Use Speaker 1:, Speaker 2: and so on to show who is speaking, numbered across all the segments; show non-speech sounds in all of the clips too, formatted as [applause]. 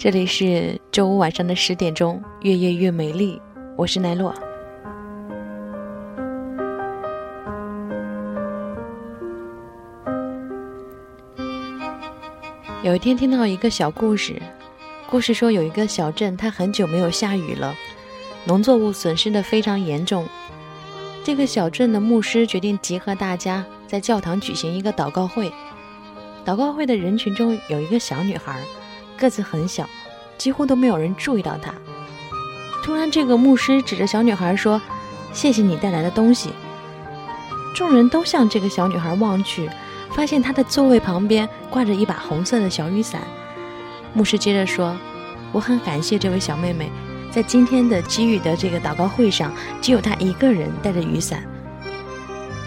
Speaker 1: 这里是周五晚上的十点钟，越夜越美丽。我是奈落。有一天听到一个小故事，故事说有一个小镇，它很久没有下雨了，农作物损失的非常严重。这个小镇的牧师决定集合大家在教堂举行一个祷告会。祷告会的人群中有一个小女孩，个子很小，几乎都没有人注意到她。突然，这个牧师指着小女孩说：“谢谢你带来的东西。”众人都向这个小女孩望去。发现她的座位旁边挂着一把红色的小雨伞。牧师接着说：“我很感谢这位小妹妹，在今天的给予的这个祷告会上，只有她一个人带着雨伞。”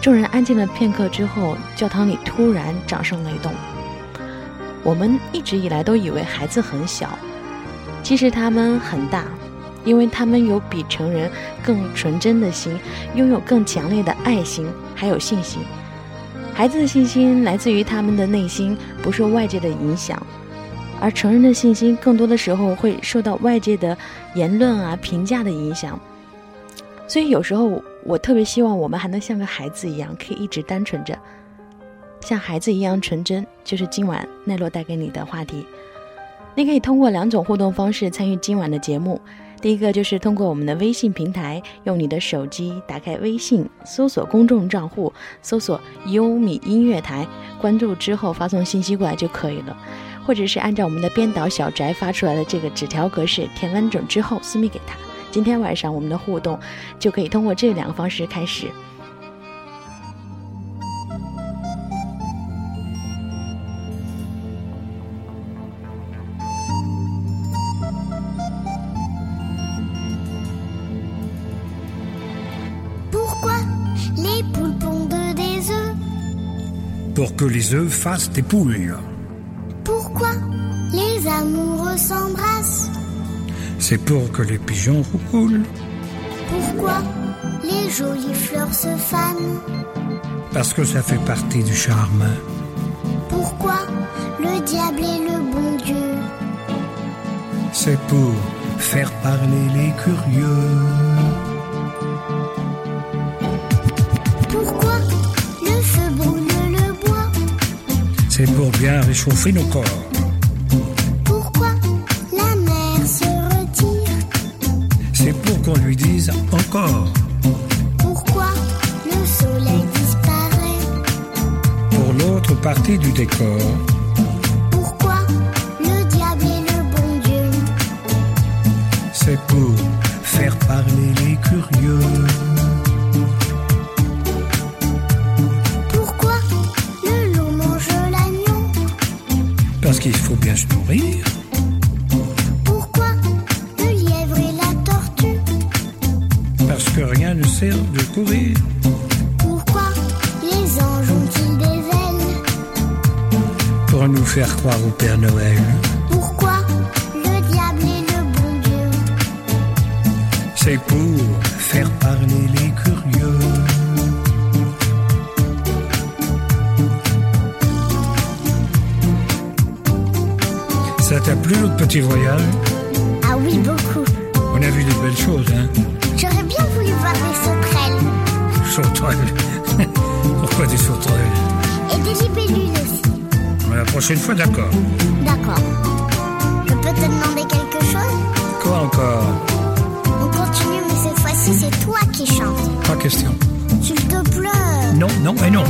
Speaker 1: 众人安静了片刻之后，教堂里突然掌声雷动。我们一直以来都以为孩子很小，其实他们很大，因为他们有比成人更纯真的心，拥有更强烈的爱心，还有信心。孩子的信心来自于他们的内心，不受外界的影响；而成人的信心更多的时候会受到外界的言论啊、评价的影响。所以有时候我特别希望我们还能像个孩子一样，可以一直单纯着，像孩子一样纯真。就是今晚奈落带给你的话题，你可以通过两种互动方式参与今晚的节目。第一个就是通过我们的微信平台，用你的手机打开微信，搜索公众账户，搜索优米音乐台，关注之后发送信息过来就可以了，或者是按照我们的编导小翟发出来的这个纸条格式填完整之后私密给他。今天晚上我们的互动就可以通过这两个方式开始。
Speaker 2: Que les œufs fassent des poules.
Speaker 3: Pourquoi les amoureux s'embrassent
Speaker 2: C'est pour que les pigeons roulent.
Speaker 3: Pourquoi les jolies fleurs se fanent?
Speaker 2: Parce que ça fait partie du charme.
Speaker 3: Pourquoi le diable est le bon Dieu?
Speaker 2: C'est pour faire parler les curieux. Réchauffer nos corps.
Speaker 3: Pourquoi la mer se retire?
Speaker 2: C'est pour qu'on lui dise encore.
Speaker 3: Pourquoi le soleil disparaît?
Speaker 2: Pour l'autre partie du décor.
Speaker 3: Pourquoi le diable est le bon Dieu?
Speaker 2: C'est pour faire parler les curieux. Qu'il faut bien se nourrir.
Speaker 3: Pourquoi le lièvre et la tortue?
Speaker 2: Parce que rien ne sert de courir.
Speaker 3: Pourquoi les anges ont-ils des ailes
Speaker 2: Pour nous faire croire au Père Noël.
Speaker 3: Pourquoi le diable est le bon Dieu?
Speaker 2: C'est pour faire parler les curieux. Ça t'a plu notre petit voyage
Speaker 3: Ah oui, beaucoup.
Speaker 2: On a vu des belles choses, hein
Speaker 3: J'aurais bien voulu voir des sauterelles.
Speaker 2: Sauterelles [laughs] Pourquoi des sauterelles
Speaker 3: Et des libellules aussi.
Speaker 2: La prochaine fois, d'accord.
Speaker 3: D'accord. Je peux te demander quelque chose
Speaker 2: Quoi encore
Speaker 3: On continue, mais cette fois-ci, c'est toi qui chantes.
Speaker 2: Pas question.
Speaker 3: S'il te plaît.
Speaker 2: Non, non et non.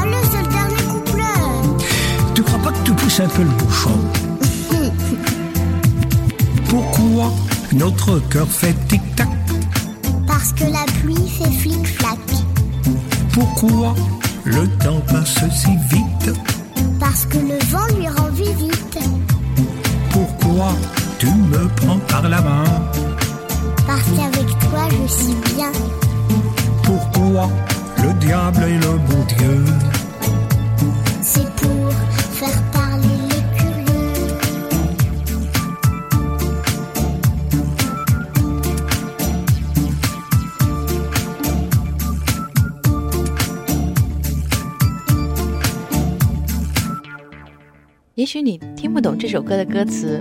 Speaker 3: Allez, c'est le dernier couplet.
Speaker 2: Tu crois pas que tu pousses un peu le bouchon pourquoi notre cœur fait tic-tac?
Speaker 3: Parce que la pluie fait flic-flac.
Speaker 2: Pourquoi le temps passe si vite?
Speaker 3: Parce que le vent lui rend visite.
Speaker 2: Pourquoi tu me prends par la main?
Speaker 3: Parce qu'avec toi je suis bien.
Speaker 2: Pourquoi le diable est le bon Dieu?
Speaker 1: 也许你听不懂这首歌的歌词，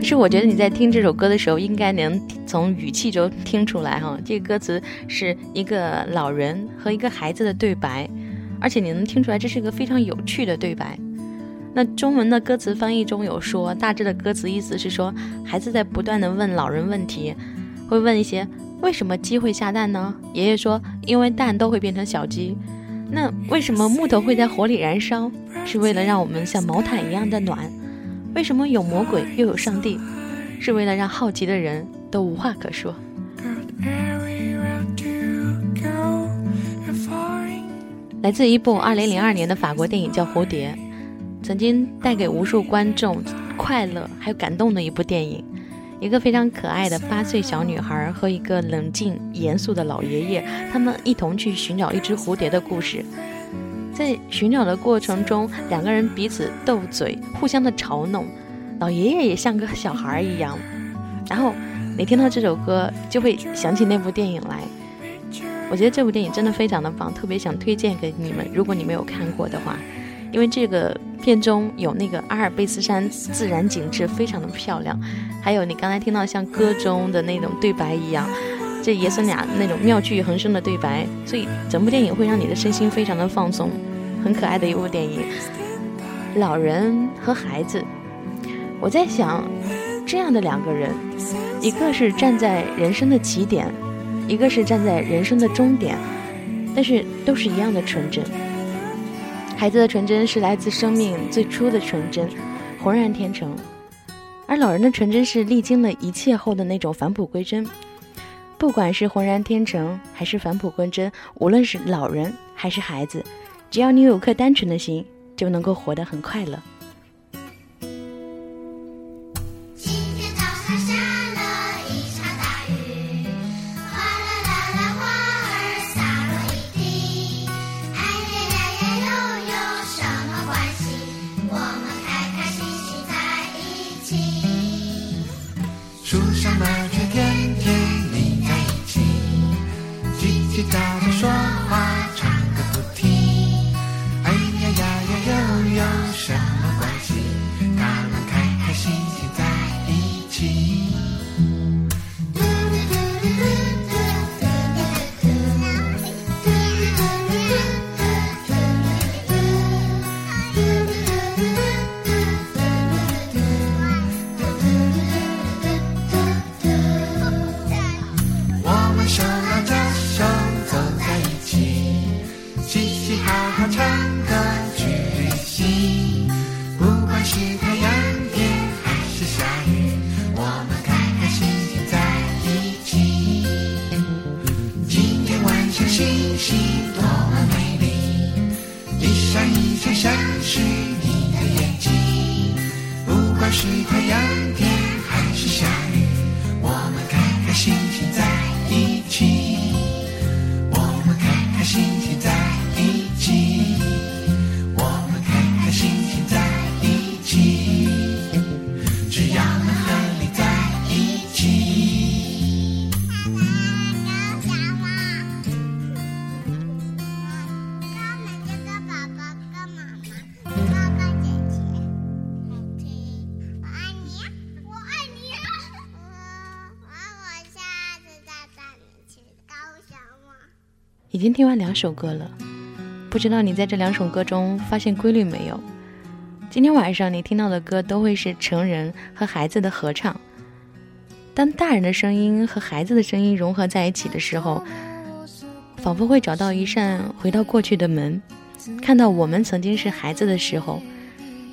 Speaker 1: 可是我觉得你在听这首歌的时候，应该能从语气中听出来哈，这个歌词是一个老人和一个孩子的对白，而且你能听出来这是一个非常有趣的对白。那中文的歌词翻译中有说，大致的歌词意思是说，孩子在不断的问老人问题，会问一些为什么鸡会下蛋呢？爷爷说，因为蛋都会变成小鸡。那为什么木头会在火里燃烧？是为了让我们像毛毯一样的暖。为什么有魔鬼又有上帝？是为了让好奇的人都无话可说。来自一部2002年的法国电影叫《蝴蝶》，曾经带给无数观众快乐还有感动的一部电影。一个非常可爱的八岁小女孩和一个冷静严肃的老爷爷，他们一同去寻找一只蝴蝶的故事。在寻找的过程中，两个人彼此斗嘴，互相的嘲弄。老爷爷也像个小孩一样。然后你听到这首歌，就会想起那部电影来。我觉得这部电影真的非常的棒，特别想推荐给你们，如果你没有看过的话，因为这个片中有那个阿尔卑斯山自然景致非常的漂亮，还有你刚才听到像歌中的那种对白一样，这爷孙俩那种妙趣横生的对白，所以整部电影会让你的身心非常的放松，很可爱的一部电影。老人和孩子，我在想，这样的两个人，一个是站在人生的起点，一个是站在人生的终点，但是都是一样的纯真。孩子的纯真是来自生命最初的纯真，浑然天成；而老人的纯真是历经了一切后的那种返璞归真。不管是浑然天成还是返璞归真，无论是老人还是孩子，只要你有颗单纯的心，就能够活得很快乐。已经听完两首歌了，不知道你在这两首歌中发现规律没有？今天晚上你听到的歌都会是成人和孩子的合唱。当大人的声音和孩子的声音融合在一起的时候，仿佛会找到一扇回到过去的门，看到我们曾经是孩子的时候，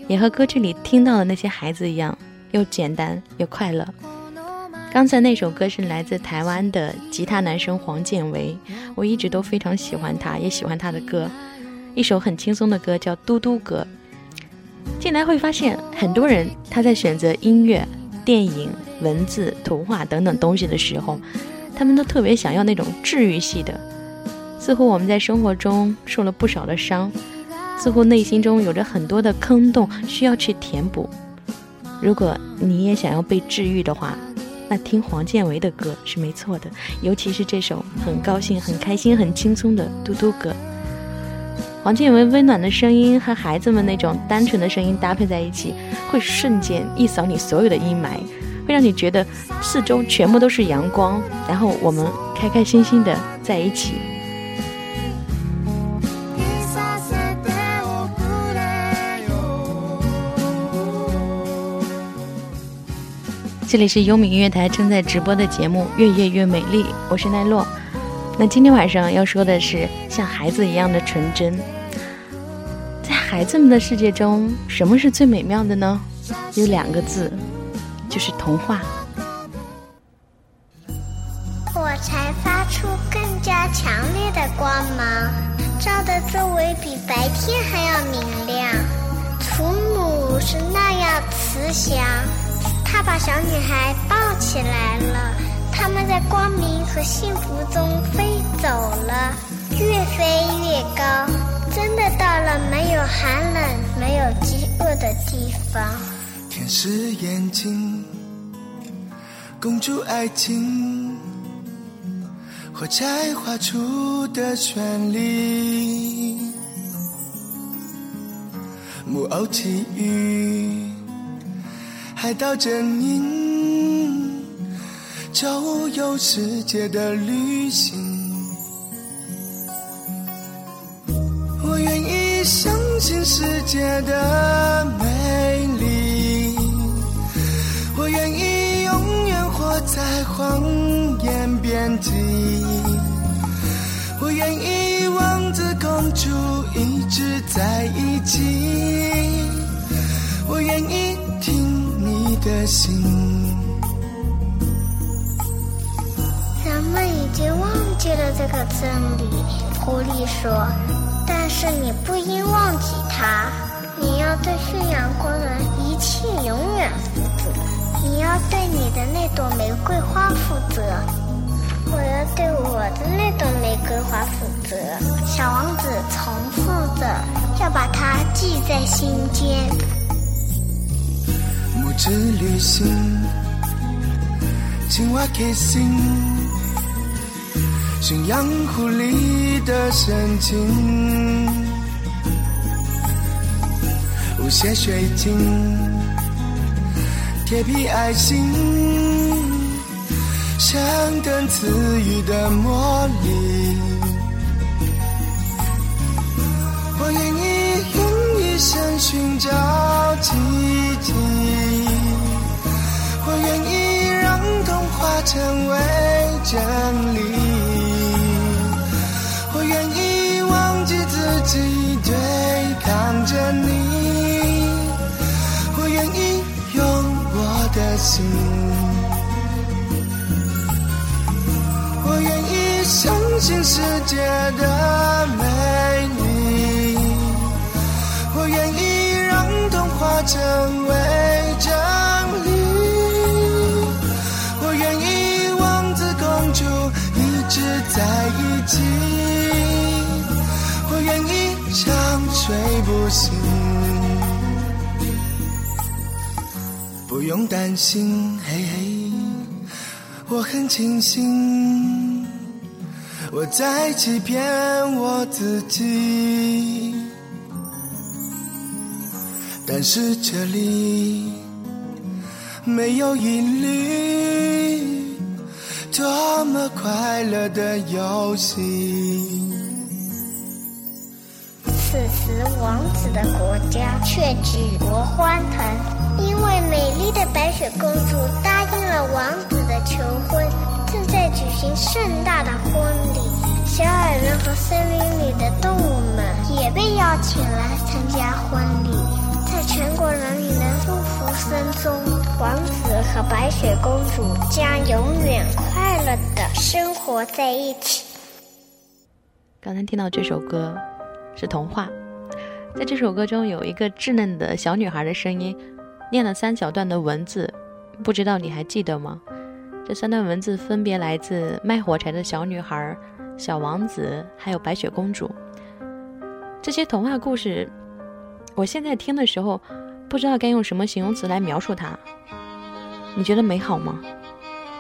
Speaker 1: 也和歌曲里听到的那些孩子一样，又简单又快乐。刚才那首歌是来自台湾的吉他男生黄建为，我一直都非常喜欢他，也喜欢他的歌。一首很轻松的歌叫《嘟嘟歌》。进来会发现，很多人他在选择音乐、电影、文字、图画等等东西的时候，他们都特别想要那种治愈系的。似乎我们在生活中受了不少的伤，似乎内心中有着很多的坑洞需要去填补。如果你也想要被治愈的话，那听黄建为的歌是没错的，尤其是这首很高兴、很开心、很轻松的《嘟嘟歌》。黄建为温暖的声音和孩子们那种单纯的声音搭配在一起，会瞬间一扫你所有的阴霾，会让你觉得四周全部都是阳光，然后我们开开心心的在一起。这里是优米音乐台正在直播的节目《越夜越美丽》，我是奈落。那今天晚上要说的是像孩子一样的纯真。在孩子们的世界中，什么是最美妙的呢？有两个字，就是童话。
Speaker 4: 火柴发出更加强烈的光芒，照的周围比白天还要明亮。祖母是那样慈祥，他把小女孩抱起来了。他们在光明和幸福中飞走了，越飞越高，真的到了没有寒冷、没有饥饿的地方。
Speaker 5: 天使眼睛，公主爱情，火柴画出的绚丽，木偶奇遇，海盗阵营，周游世界的旅行。我愿意相信世界的美丽，我愿意永远活在谎言边际，我愿意王子公主一直在一起，我愿意听的心。
Speaker 4: 人们已经忘记了这个真理，狐狸说。但是你不应忘记它，你要对驯养过的一切永远负责。你要对你的那朵玫瑰花负责，我要对我的那朵玫瑰花负责。小王子重复着，要把它记在心间。
Speaker 5: 木之旅行，青蛙 kissing，驯养狐狸的深情，无限水晶，铁皮爱心，相等赐予的魔力。寻找奇迹，我愿意让童话成为真理，我愿意忘记自己对抗着你，我愿意用我的心，我愿意相信世界的美丽。成为真理，我愿意王子公主一直在一起，我愿意长睡不醒，不用担心，嘿嘿，我很清醒，我在欺骗我自己。但是这里没有引力，多么快乐的游戏！
Speaker 4: 此时，王子的国家却举国欢腾，因为美丽的白雪公主答应了王子的求婚，正在举行盛大的婚礼。小矮人和森林里的动物们也被邀请来参加婚礼。全国人民的祝福声中，王子和白雪公主将永远快乐的生活在一起。
Speaker 1: 刚才听到这首歌是童话，在这首歌中有一个稚嫩的小女孩的声音，念了三小段的文字，不知道你还记得吗？这三段文字分别来自卖火柴的小女孩、小王子，还有白雪公主。这些童话故事，我现在听的时候，不知道该用什么形容词来描述它。你觉得美好吗？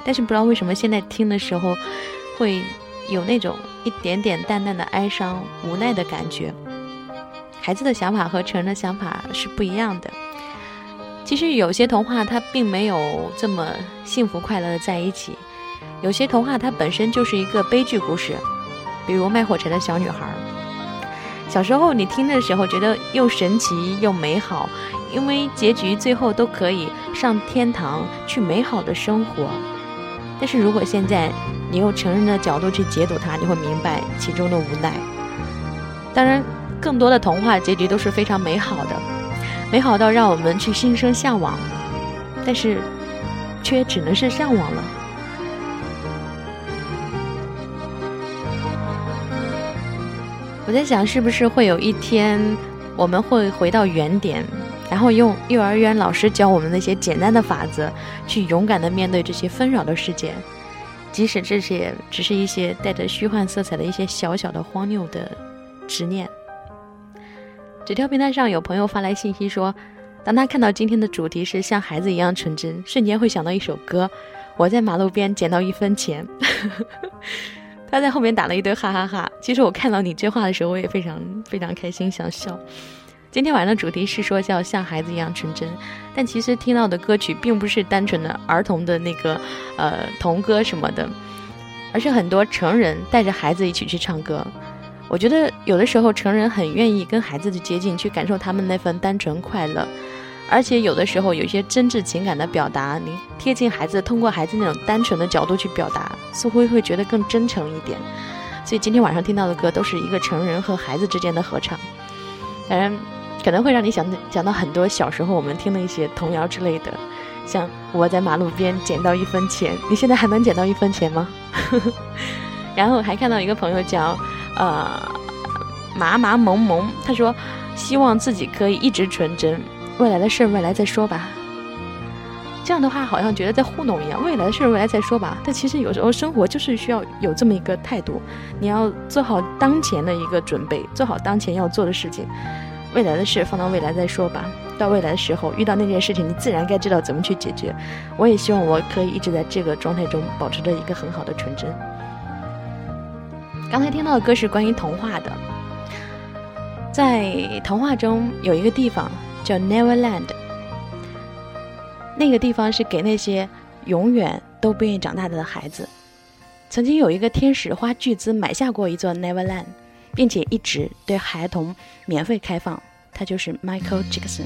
Speaker 1: 但是不知道为什么现在听的时候，会有那种一点点淡淡的哀伤、无奈的感觉。孩子的想法和成人的想法是不一样的。其实有些童话它并没有这么幸福快乐的在一起，有些童话它本身就是一个悲剧故事，比如卖火柴的小女孩。小时候你听的时候觉得又神奇又美好，因为结局最后都可以上天堂去美好的生活。但是如果现在你用成人的角度去解读它，你会明白其中的无奈。当然，更多的童话结局都是非常美好的，美好到让我们去心生向往，但是却只能是向往了。我在想，是不是会有一天我们会回到原点，然后用幼儿园老师教我们那些简单的法则，去勇敢的面对这些纷扰的世界，即使这些只是一些带着虚幻色彩的一些小小的荒谬的执念。纸条平台上有朋友发来信息说，当他看到今天的主题是像孩子一样纯真，瞬间会想到一首歌。我在马路边捡到一分钱。他在后面打了一堆哈哈哈。其实我看到你这话的时候，我也非常非常开心，想笑。今天晚上的主题是说叫像孩子一样纯真，但其实听到的歌曲并不是单纯的儿童的那个呃童歌什么的，而是很多成人带着孩子一起去唱歌。我觉得有的时候成人很愿意跟孩子去接近，去感受他们那份单纯快乐。而且有的时候有一些真挚情感的表达，你贴近孩子，通过孩子那种单纯的角度去表达，似乎会觉得更真诚一点。所以今天晚上听到的歌都是一个成人和孩子之间的合唱，当然可能会让你想想到很多小时候我们听的一些童谣之类的，像我在马路边捡到一分钱，你现在还能捡到一分钱吗？[laughs] 然后还看到一个朋友叫呃麻麻萌萌，他说希望自己可以一直纯真。未来的事未来再说吧。这样的话好像觉得在糊弄一样。未来的事未来再说吧。但其实有时候生活就是需要有这么一个态度，你要做好当前的一个准备，做好当前要做的事情。未来的事放到未来再说吧。到未来的时候遇到那件事情，你自然该知道怎么去解决。我也希望我可以一直在这个状态中保持着一个很好的纯真。刚才听到的歌是关于童话的，在童话中有一个地方。叫 Neverland，那个地方是给那些永远都不愿意长大的孩子。曾经有一个天使花巨资买下过一座 Neverland，并且一直对孩童免费开放。他就是 Michael Jackson。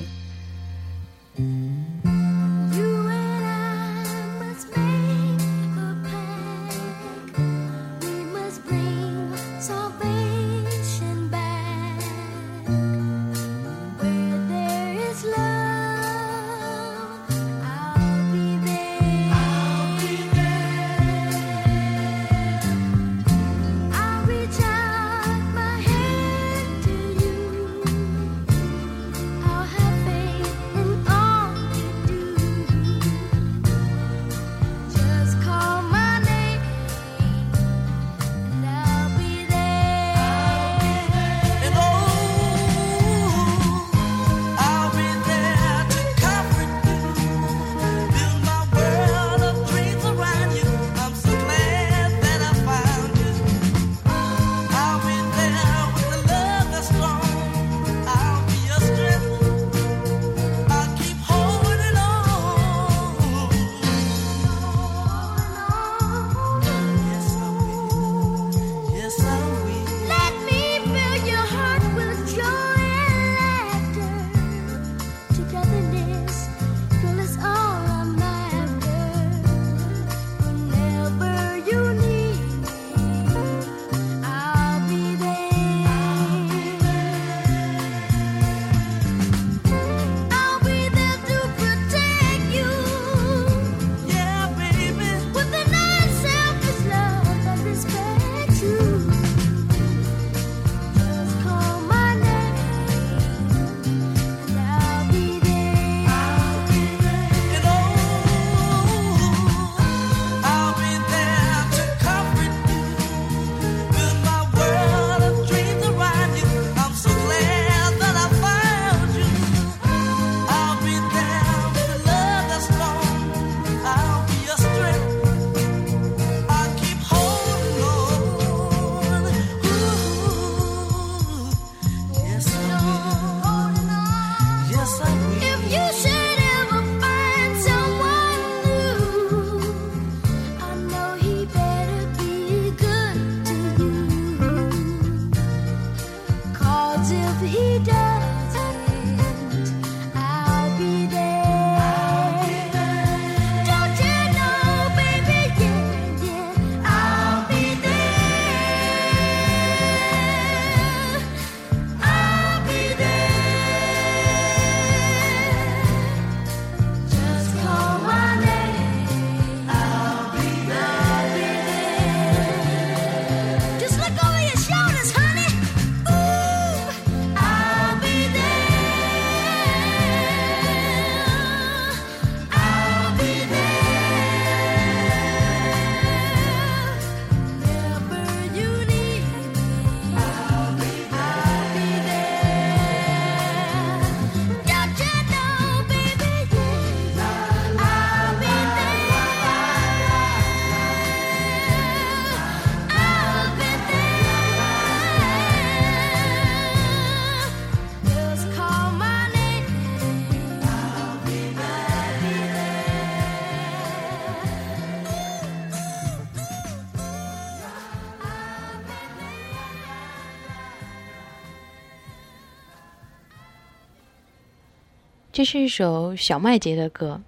Speaker 1: 这是一首小麦杰的歌，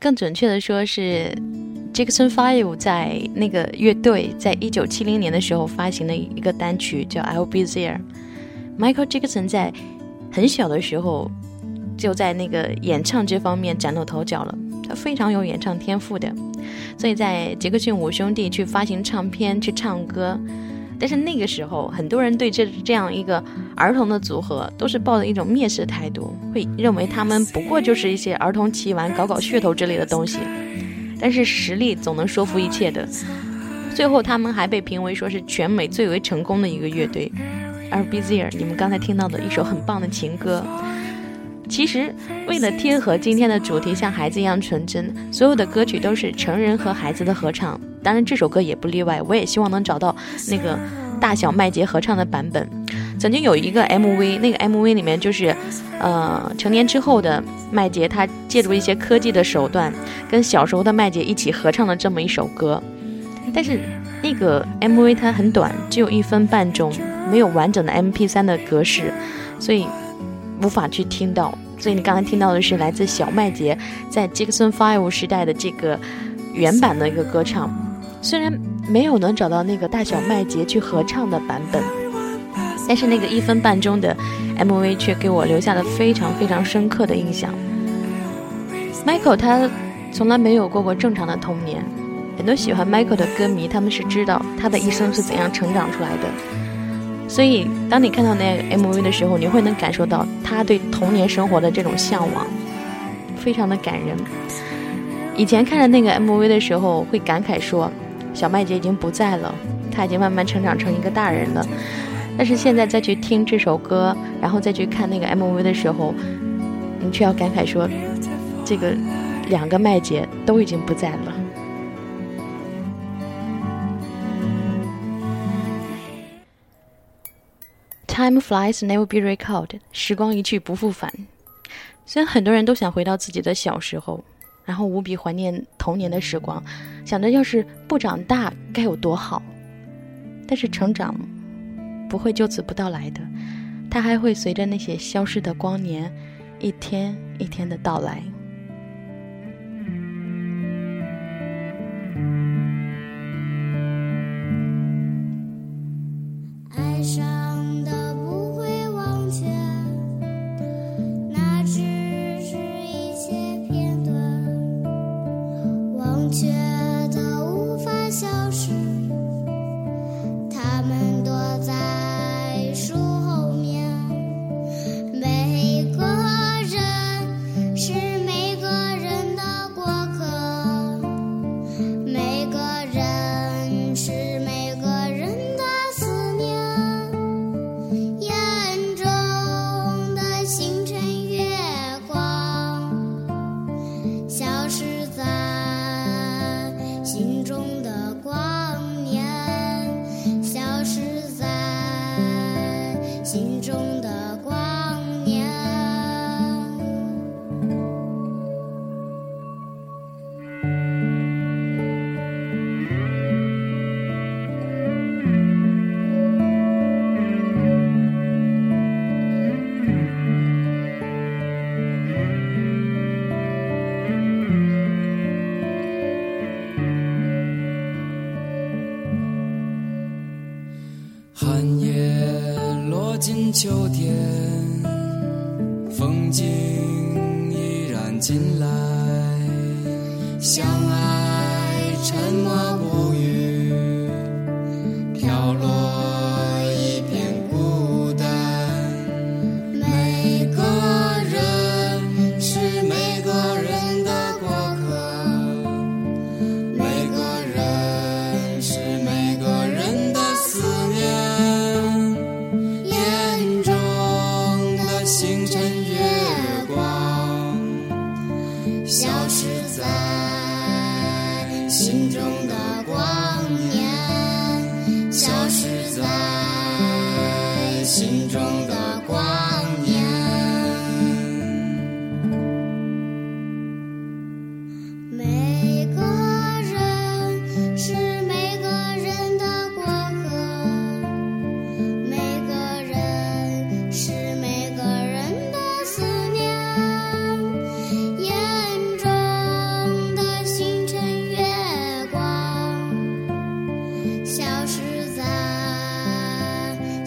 Speaker 1: 更准确的说是 Jackson Five 在那个乐队在一九七零年的时候发行的一个单曲，叫《I'll Be There》。Michael Jackson 在很小的时候就在那个演唱这方面崭露头角了，他非常有演唱天赋的，所以在杰克逊五兄弟去发行唱片、去唱歌。但是那个时候，很多人对这这样一个儿童的组合都是抱着一种蔑视态度，会认为他们不过就是一些儿童奇玩、搞搞噱头之类的东西。但是实力总能说服一切的，最后他们还被评为说是全美最为成功的一个乐队。而 b z e r 你们刚才听到的一首很棒的情歌。其实，为了贴合今天的主题，像孩子一样纯真，所有的歌曲都是成人和孩子的合唱。当然，这首歌也不例外。我也希望能找到那个大小麦杰合唱的版本。曾经有一个 [laughs] MV，那个 MV 里面就是，呃，成年之后的麦杰，他借助一些科技的手段，跟小时候的麦杰一起合唱了这么一首歌。但是那个 MV 它很短，只有一分半钟，没有完整的 MP3 的格式，所以无法去听到。所以你刚才听到的是来自小麦杰在 Jackson Five 时代的这个原版的一个歌唱。虽然没有能找到那个大小麦杰去合唱的版本，但是那个一分半钟的 MV 却给我留下了非常非常深刻的印象。Michael 他从来没有过过正常的童年，很多喜欢 Michael 的歌迷他们是知道他的一生是怎样成长出来的。所以当你看到那个 MV 的时候，你会能感受到他对童年生活的这种向往，非常的感人。以前看着那个 MV 的时候，会感慨说。小麦姐已经不在了，她已经慢慢成长成一个大人了。但是现在再去听这首歌，然后再去看那个 MV 的时候，你却要感慨说，这个两个麦姐都已经不在了。Time flies, never be recalled。时光一去不复返。虽然很多人都想回到自己的小时候。然后无比怀念童年的时光，想着要是不长大该有多好。但是成长不会就此不到来的，它还会随着那些消失的光年，一天一天的到来。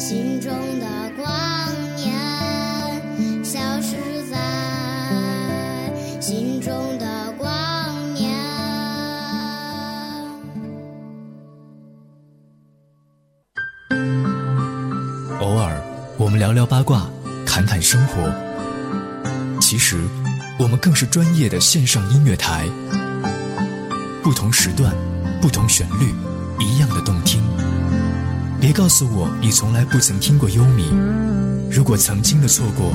Speaker 4: 心中的光年消失在心中的光年。
Speaker 6: 偶尔，我们聊聊八卦，谈谈生活。其实，我们更是专业的线上音乐台。不同时段，不同旋律，一样的动听。别告诉我你从来不曾听过优米。如果曾经的错过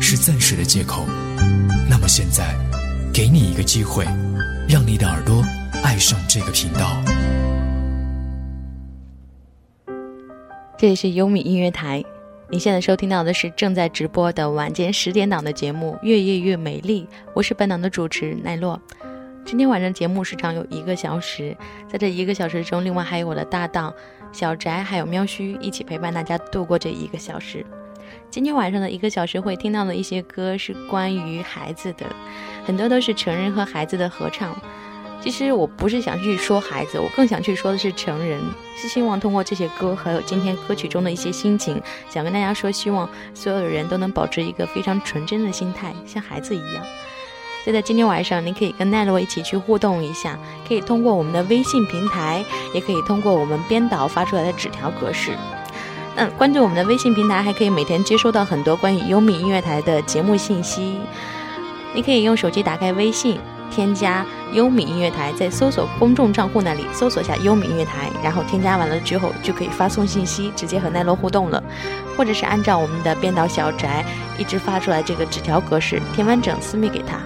Speaker 6: 是暂时的借口，那么现在，给你一个机会，让你的耳朵爱上这个频道。
Speaker 1: 这里是优米音乐台，你现在收听到的是正在直播的晚间十点档的节目《越夜越美丽》，我是本档的主持奈落。今天晚上节目时长有一个小时，在这一个小时中，另外还有我的搭档小翟还有喵须一起陪伴大家度过这一个小时。今天晚上的一个小时会听到的一些歌是关于孩子的，很多都是成人和孩子的合唱。其实我不是想去说孩子，我更想去说的是成人，是希望通过这些歌，还有今天歌曲中的一些心情，想跟大家说，希望所有的人都能保持一个非常纯真的心态，像孩子一样。所以在今天晚上，你可以跟奈落一起去互动一下，可以通过我们的微信平台，也可以通过我们编导发出来的纸条格式。嗯，关注我们的微信平台，还可以每天接收到很多关于优米音乐台的节目信息。你可以用手机打开微信，添加优米音乐台，在搜索公众账户那里搜索下优米音乐台，然后添加完了之后就可以发送信息，直接和奈落互动了，或者是按照我们的编导小宅一直发出来这个纸条格式，填完整私密给他。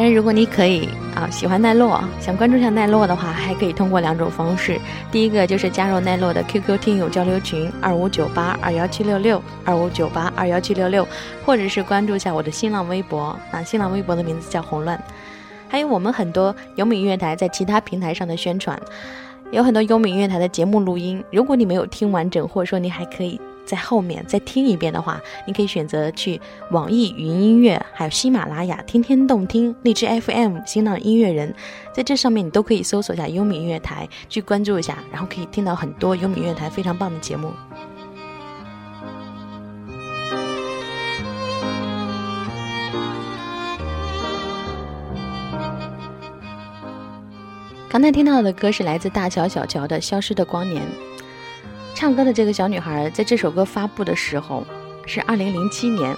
Speaker 1: 但是如果你可以啊喜欢奈落，想关注一下奈落的话，还可以通过两种方式。第一个就是加入奈落的 QQ 听友交流群二五九八二幺七六六二五九八二幺七六六，或者是关注一下我的新浪微博啊，新浪微博的名字叫红乱。还有我们很多优米音乐台在其他平台上的宣传，有很多优米音乐台的节目录音。如果你没有听完整，或者说你还可以在后面再听一遍的话，你可以选择去网易云音乐，还有喜马拉雅、天天动听、荔枝 FM、新浪音乐人，在这上面你都可以搜索一下优米音乐台，去关注一下，然后可以听到很多优米音乐台非常棒的节目。刚才听到的歌是来自大乔小乔的《消失的光年》。唱歌的这个小女孩，在这首歌发布的时候是二零零七年，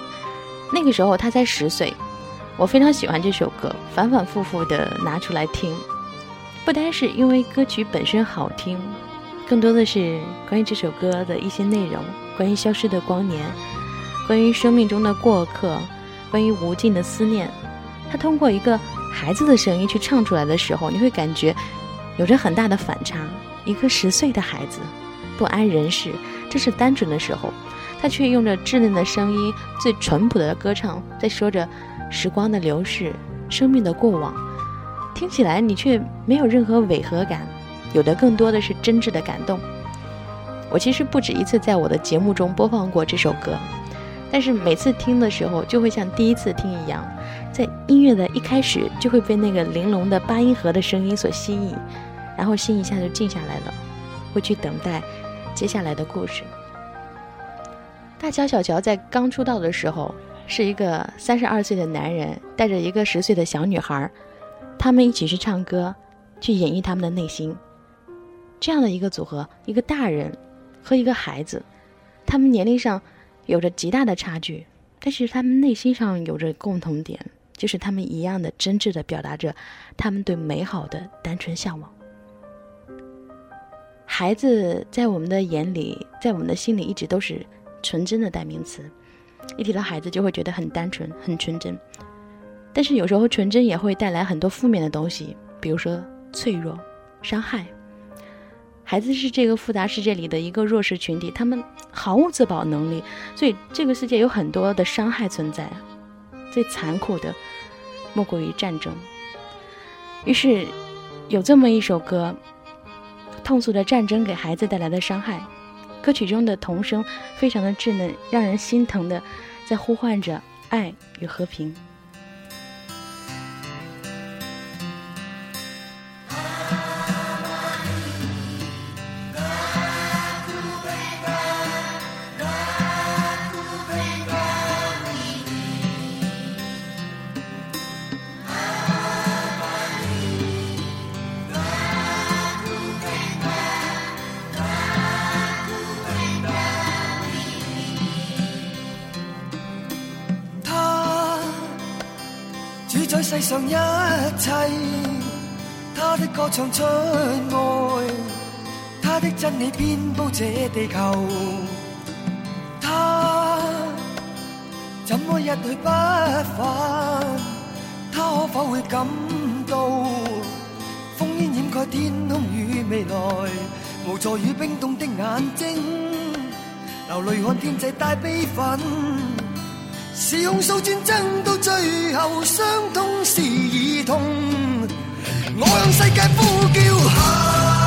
Speaker 1: 那个时候她才十岁。我非常喜欢这首歌，反反复复的拿出来听，不单是因为歌曲本身好听，更多的是关于这首歌的一些内容，关于消失的光年，关于生命中的过客，关于无尽的思念。她通过一个孩子的声音去唱出来的时候，你会感觉有着很大的反差。一个十岁的孩子。不谙人世，这是单纯的时候，他却用着稚嫩的声音，最淳朴的歌唱，在说着时光的流逝、生命的过往，听起来你却没有任何违和感，有的更多的是真挚的感动。我其实不止一次在我的节目中播放过这首歌，但是每次听的时候，就会像第一次听一样，在音乐的一开始就会被那个玲珑的八音盒的声音所吸引，然后心一下就静下来了，会去等待。接下来的故事，大乔小乔在刚出道的时候，是一个三十二岁的男人带着一个十岁的小女孩，他们一起去唱歌，去演绎他们的内心。这样的一个组合，一个大人和一个孩子，他们年龄上有着极大的差距，但是他们内心上有着共同点，就是他们一样的真挚的表达着他们对美好的单纯向往。孩子在我们的眼里，在我们的心里一直都是纯真的代名词。一提到孩子，就会觉得很单纯、很纯真。但是有时候纯真也会带来很多负面的东西，比如说脆弱、伤害。孩子是这个复杂世界里的一个弱势群体，他们毫无自保能力，所以这个世界有很多的伤害存在。最残酷的，莫过于战争。于是，有这么一首歌。痛诉着战争给孩子带来的伤害，歌曲中的童声非常的稚嫩，让人心疼的，在呼唤着爱与和平。
Speaker 5: 在世上一切，他的歌唱出愛，他的真理遍布這地球。他怎麼一去不返？他可否會感到烽煙掩蓋天空與未來，無助与冰凍的眼睛，流淚看天際帶悲憤。是控诉战争到最后伤痛是儿童。我向世界呼叫。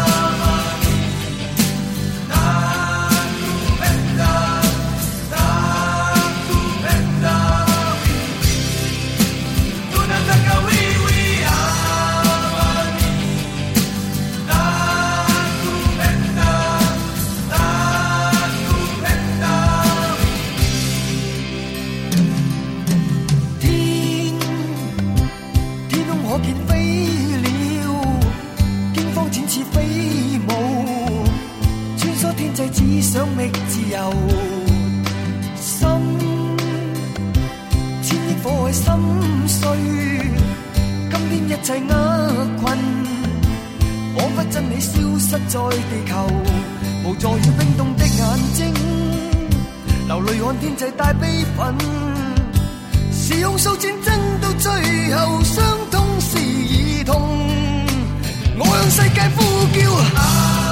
Speaker 5: 想觅自由。心，千亿火海心碎，今天一切厄困，仿佛真理消失在地球，無助与冰凍的眼睛，流淚看天際帶悲憤。是控訴戰爭到最後，傷痛是兒童。我向世界呼叫。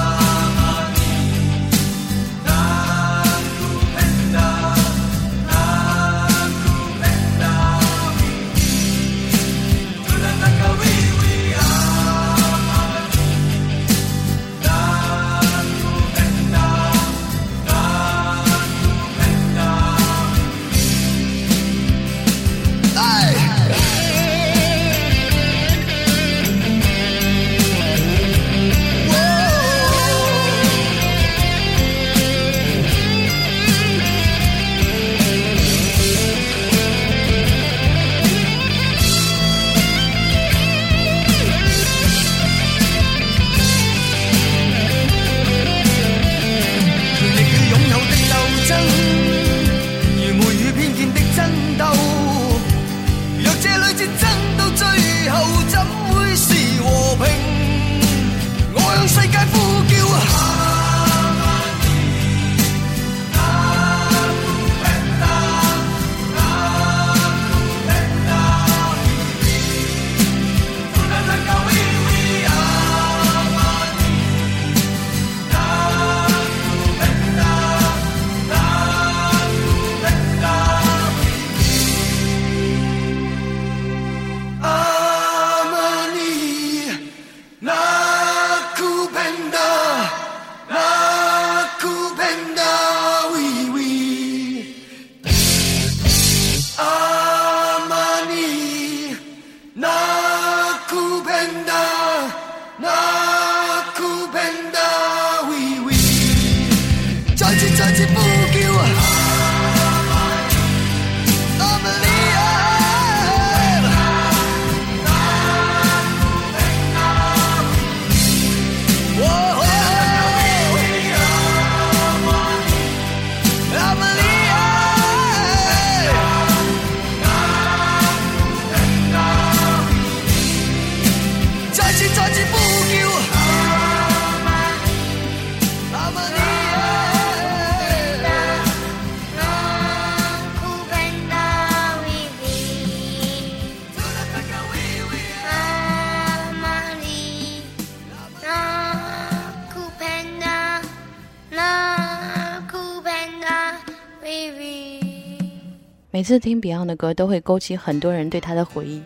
Speaker 5: 次
Speaker 1: 听 Beyond 的歌，都会勾起很多人对他的回忆。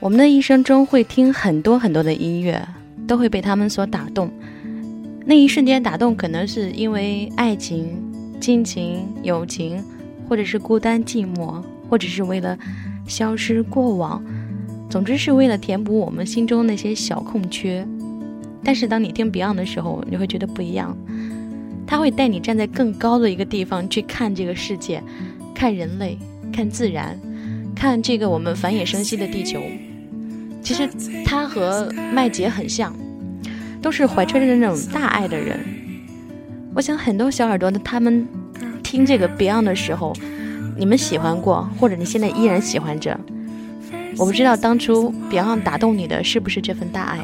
Speaker 1: 我们的一生中会听很多很多的音乐，都会被他们所打动。那一瞬间打动，可能是因为爱情、亲情、友情，或者是孤单寂寞，或者是为了消失过往，总之是为了填补我们心中那些小空缺。但是当你听 Beyond 的时候，你会觉得不一样，他会带你站在更高的一个地方去看这个世界，看人类，看自然，看这个我们繁衍生息的地球。其实他和麦姐很像，都是怀揣着那种大爱的人。我想很多小耳朵的他们听这个 Beyond 的时候，你们喜欢过，或者你现在依然喜欢着。我不知道当初 Beyond 打动你的是不是这份大爱。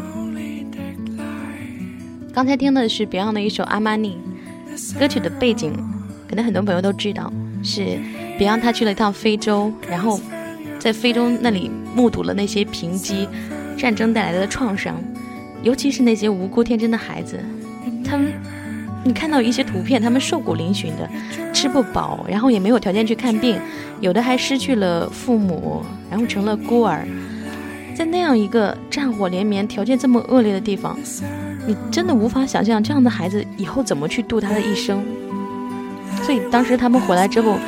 Speaker 1: 刚才听的是 Beyond 的一首《阿玛尼》，歌曲的背景可能很多朋友都知道，是别让他去了一趟非洲，然后在非洲那里目睹了那些贫瘠、战争带来的创伤，尤其是那些无辜天真的孩子，他们。你看到一些图片，他们瘦骨嶙峋的，吃不饱，然后也没有条件去看病，有的还失去了父母，然后成了孤儿。在那样一个战火连绵、条件这么恶劣的地方，你真的无法想象这样的孩子以后怎么去度他的一生。所以当时他们回来之后，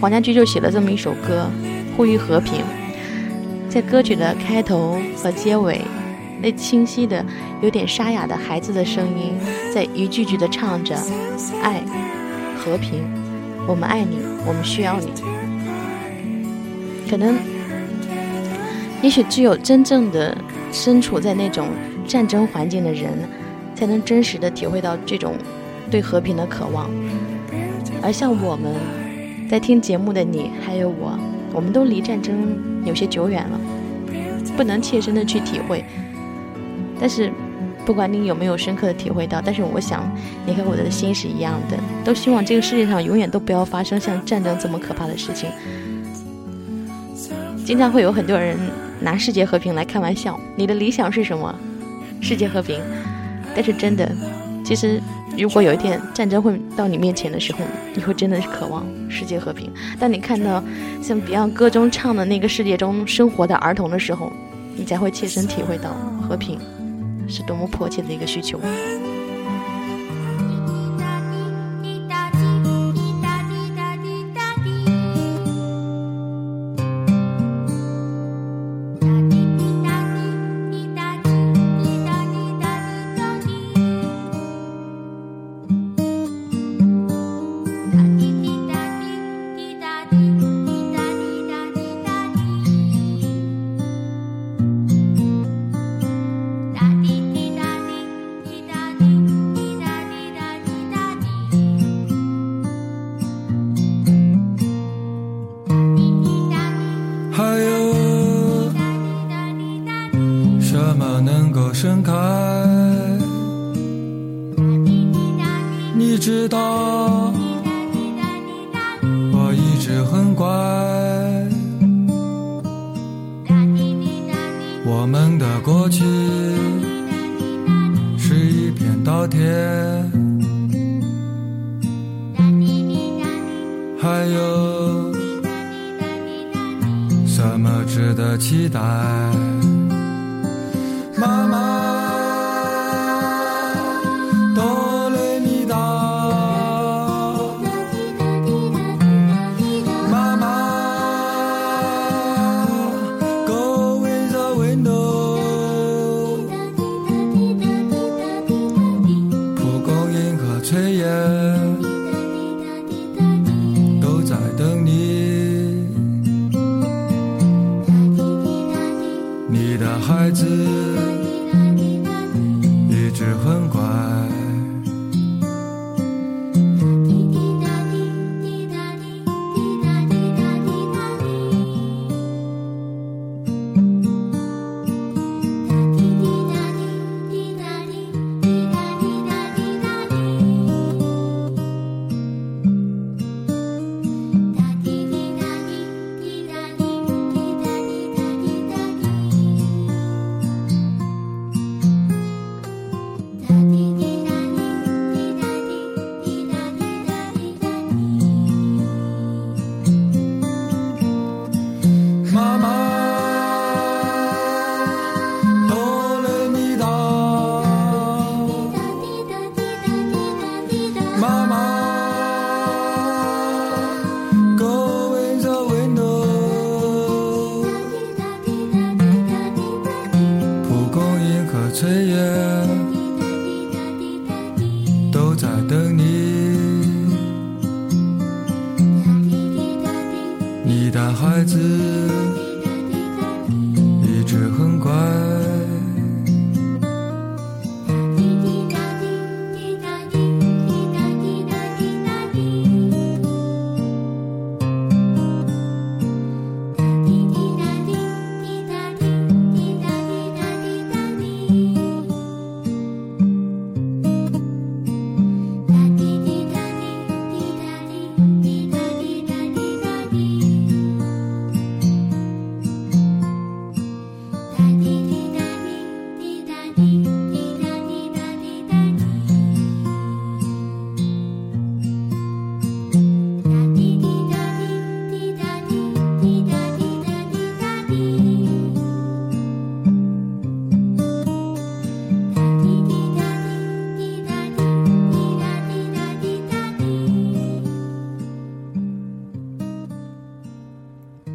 Speaker 1: 黄家驹就写了这么一首歌，呼吁和平。在歌曲的开头和结尾。那清晰的、有点沙哑的孩子的声音，在一句句的唱着“爱、和平，我们爱你，我们需要你”。可能，也许只有真正的身处在那种战争环境的人，才能真实的体会到这种对和平的渴望。而像我们，在听节目的你还有我，我们都离战争有些久远了，不能切身的去体会。但是，不管你有没有深刻的体会到，但是我想，你和我的心是一样的，都希望这个世界上永远都不要发生像战争这么可怕的事情。经常会有很多人拿世界和平来开玩笑，你的理想是什么？世界和平。但是真的，其实如果有一天战争会到你面前的时候，你会真的是渴望世界和平。当你看到像 Beyond 歌中唱的那个世界中生活的儿童的时候，你才会切身体会到和平。是多么迫切的一个需求。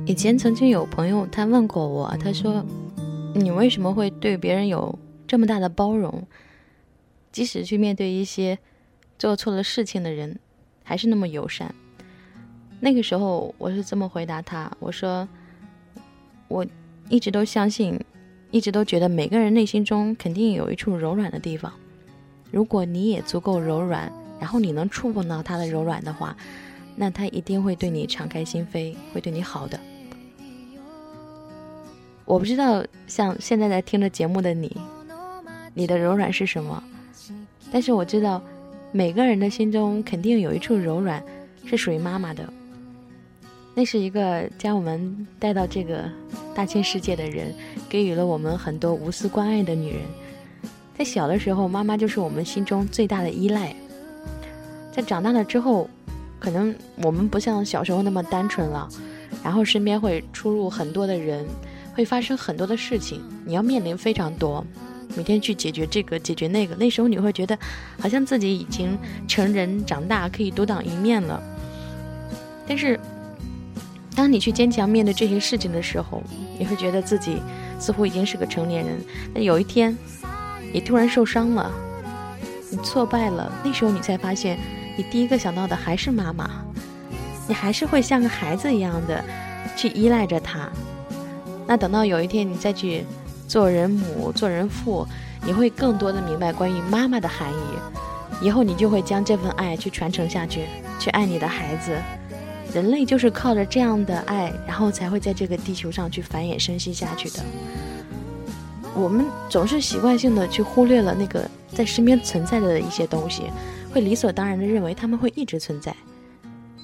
Speaker 2: 以
Speaker 1: 前曾经有朋友他问过我，他说：“你为什么会对别人有这么大的包容？即使去面对一些做错了事情的人，还是那么友善？”那个时候我是这么回答他：“我说，我一直都相信，一直都觉得每个人内心中肯定有一处柔软的地方。如果你也足够柔软，然后你能触碰到他的柔软的话，那他一定会对你敞开心扉，会对你好的。”我不知道像现在在听着节目的你，你的柔软是什么？但是我知道，每个人的心中肯定有一处柔软，是属于妈妈的。那是一个将我们带到这个大千世界的人，给予了我们很多无私关爱的女人。在小的时候，妈妈就是我们心中最大的依赖。在长大了之后，可能我们不像小时候那么单纯了，然后身边会出入很多的人。会发生很多的事情，你要面临非常多，每天去解决这个解决那个。那时候你会觉得，好像自己已经成人长大，可以独当一面了。但是，当你去坚强面对这些事情的时候，你会觉得自己似乎已经是个成年人。但有一天，你突然受伤了，你挫败了，那时候你才发现，你第一个想到的还是妈妈，你还是会像个孩子一样的去依赖着她。那等到有一天你再去做人母、做人父，你会更多的明白关于妈妈的含义。以后你就会将这份爱去传承下去，去爱你的孩子。人类就是靠着这样的爱，然后才会在这个地球上去繁衍生息下去的。我们总是习惯性的去忽略了那个在身边存在的一些东西，会理所当然的认为他们会一直存在，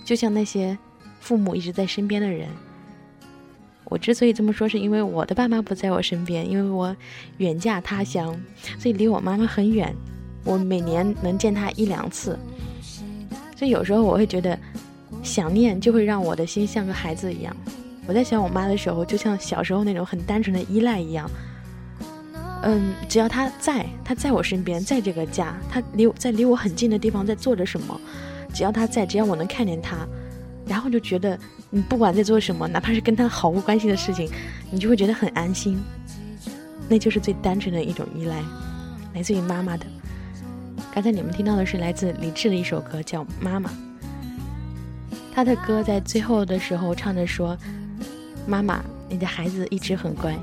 Speaker 1: 就像那些父母一直在身边的人。我之所以这么说，是因为我的爸妈不在我身边，因为我远嫁他乡，所以离我妈妈很远。我每年能见她一两次，所以有时候我会觉得想念，就会让我的心像个孩子一样。我在想我妈的时候，就像小时候那种很单纯的依赖一样。嗯，只要她在，她在我身边，在这个家，她离我在离我很近的地方在做着什么，只要她在，只要我能看见她，然后就觉得。你不管在做什么，哪怕是跟他毫无关系的事情，你就会觉得很安心。那就是最单纯的一种依赖，来自于妈妈的。刚才你们听到的是来自李志的一首歌，叫《妈妈》。他的歌在最后的时候唱着说：“妈妈，你的孩子一直很乖。”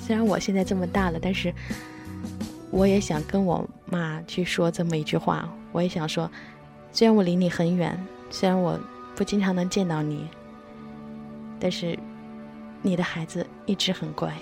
Speaker 1: 虽然我现在这么大了，但是我也想跟我妈去说这么一句话。我也想说，虽然我离你很远，虽然我。不经常能见到你，但是你的孩子一直很乖。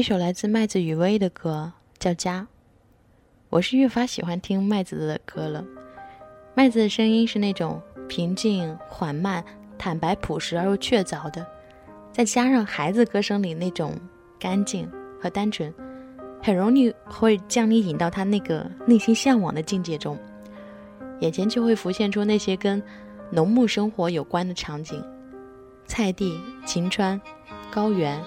Speaker 7: 一
Speaker 1: 首来自麦子雨薇的歌叫《家》，我是越发喜欢听麦子的歌了。麦子的声音是那种平静、缓慢、坦白、朴实而又确凿的，再加上孩子歌声里那种干净和单纯，很容易会将你引到他那个内心向往的境界中，眼前就会浮现出那些跟农牧生活有关的场景：菜地、晴川、高原。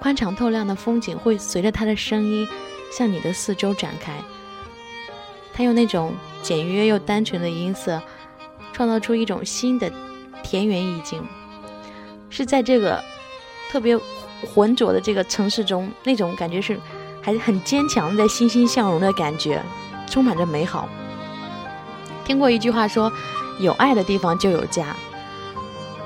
Speaker 1: 宽敞透亮的风景会随着他的声音向你的四周展开。他用那种简约又单纯的音色，创造出一种新的田园意境。是在这个特别浑浊的这个城市中，那种感觉是还是很坚强，在欣欣向荣的感觉，充满着美好。听过一句话说：“有爱的地方就有家。”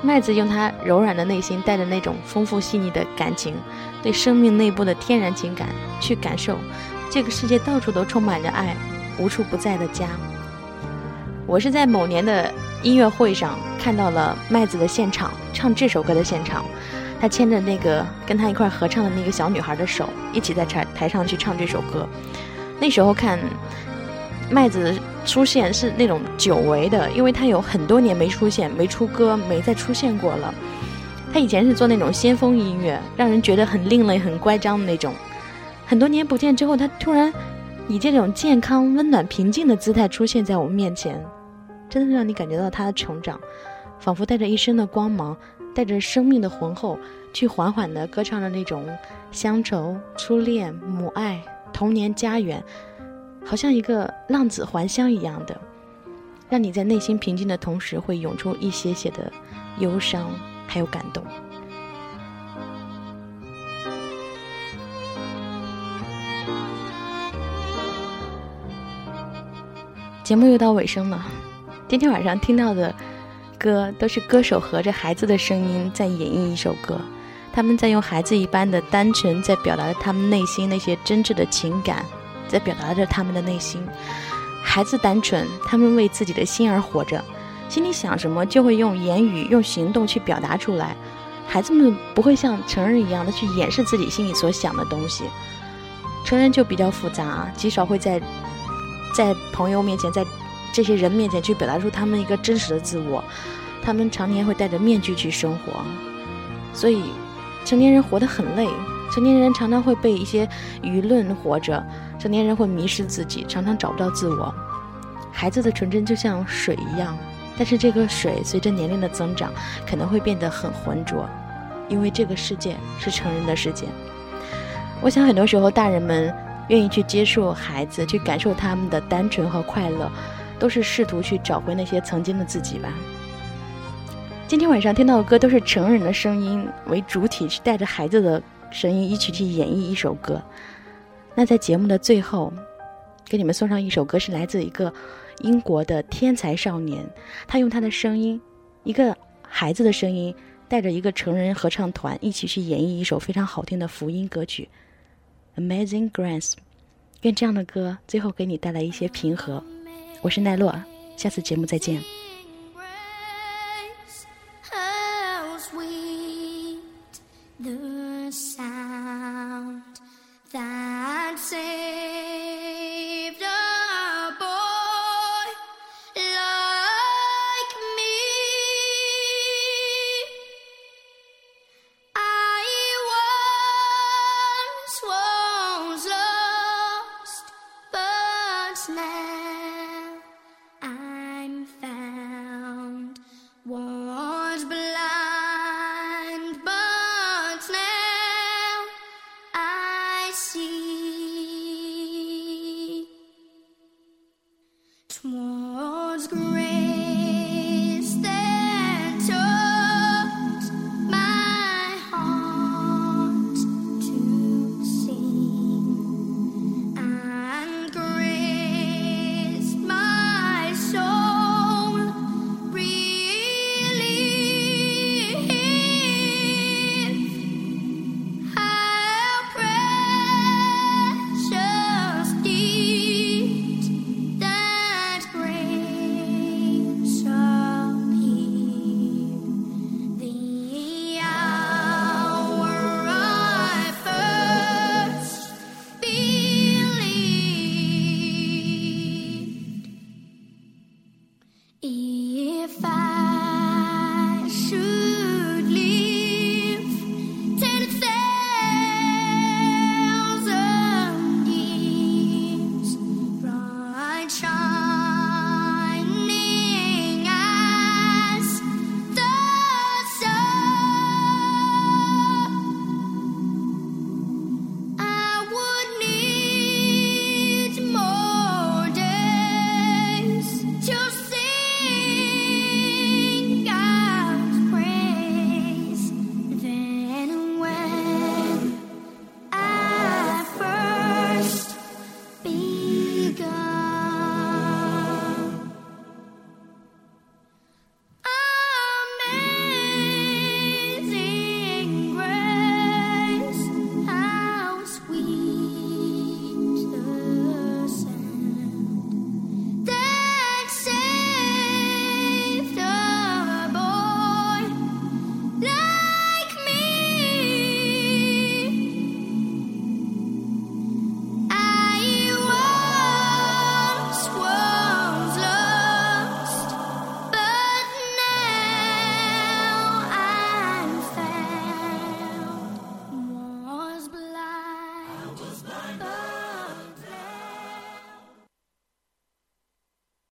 Speaker 1: 麦子用他柔软的内心，带着那种丰富细腻的感情，对生命内部的天然情感去感受，这个世界到处都充满着爱，无处不在的家。我是在某年的音乐会上看到了麦子的现场，唱这首歌的现场，他牵着那个跟他一块合唱的那个小女孩的手，一起在台台上去唱这首歌。那时候看麦子出现是那种久违的，因为他有很多年没出现、没出歌、没再出现过了。他以前是做那种先锋音乐，让人觉得很另类、很乖张的那种。很多年不见之后，他突然以这种健康、温暖、平静的姿态出现在我们面前，真的让你感觉到他的成长，仿佛带着一身的光芒，带着生命的浑厚，去缓缓地歌唱着那种乡愁、初恋、母爱、童年、家园。好像一个浪子还乡一样的，让你在内心平静的同时，会涌出一些些的忧伤，还有感动。节目又到尾声了，今天晚上听到的歌都是歌手合着孩子的声音在演绎一首歌，他们在用孩子一般的单纯，在表达他们内心那些真挚的情感。在表达着他们的内心。孩子单纯，他们为自己的心而活着，心里想什么就会用言语、用行动去表达出来。孩子们不会像成人一样的去掩饰自己心里所想的东西，成人就比较复杂，极少会在在朋友面前，在这些人面前去表达出他们一个真实的自我，他们常年会戴着面具去生活，所以成年人活得很累，成年人常常会被一些舆论活着，成年人会迷失自己，常常找不到自我。孩子的纯真就像水一样，但是这个水随着年龄的增长，可能会变得很浑浊，因为这个世界是成人的世界。我想很多时候，大人们愿意去接受孩子，去感受他们的单纯和快乐，都是试图去找回那些曾经的自己吧。今天晚上听到的歌都是成人的声音为主体，是带着孩子的声音一起去演绎一首歌。那在节目的最后，给你们送上一首歌，是来自一个英国的天才少年，他用他的声音，一个孩子的声音，带着一个成人合唱团一起去演绎一首非常好听的福音歌曲《Amazing Grace》。愿这样的歌最后给你带来一些平和。我是奈落，下次节目再见。
Speaker 7: Sound that say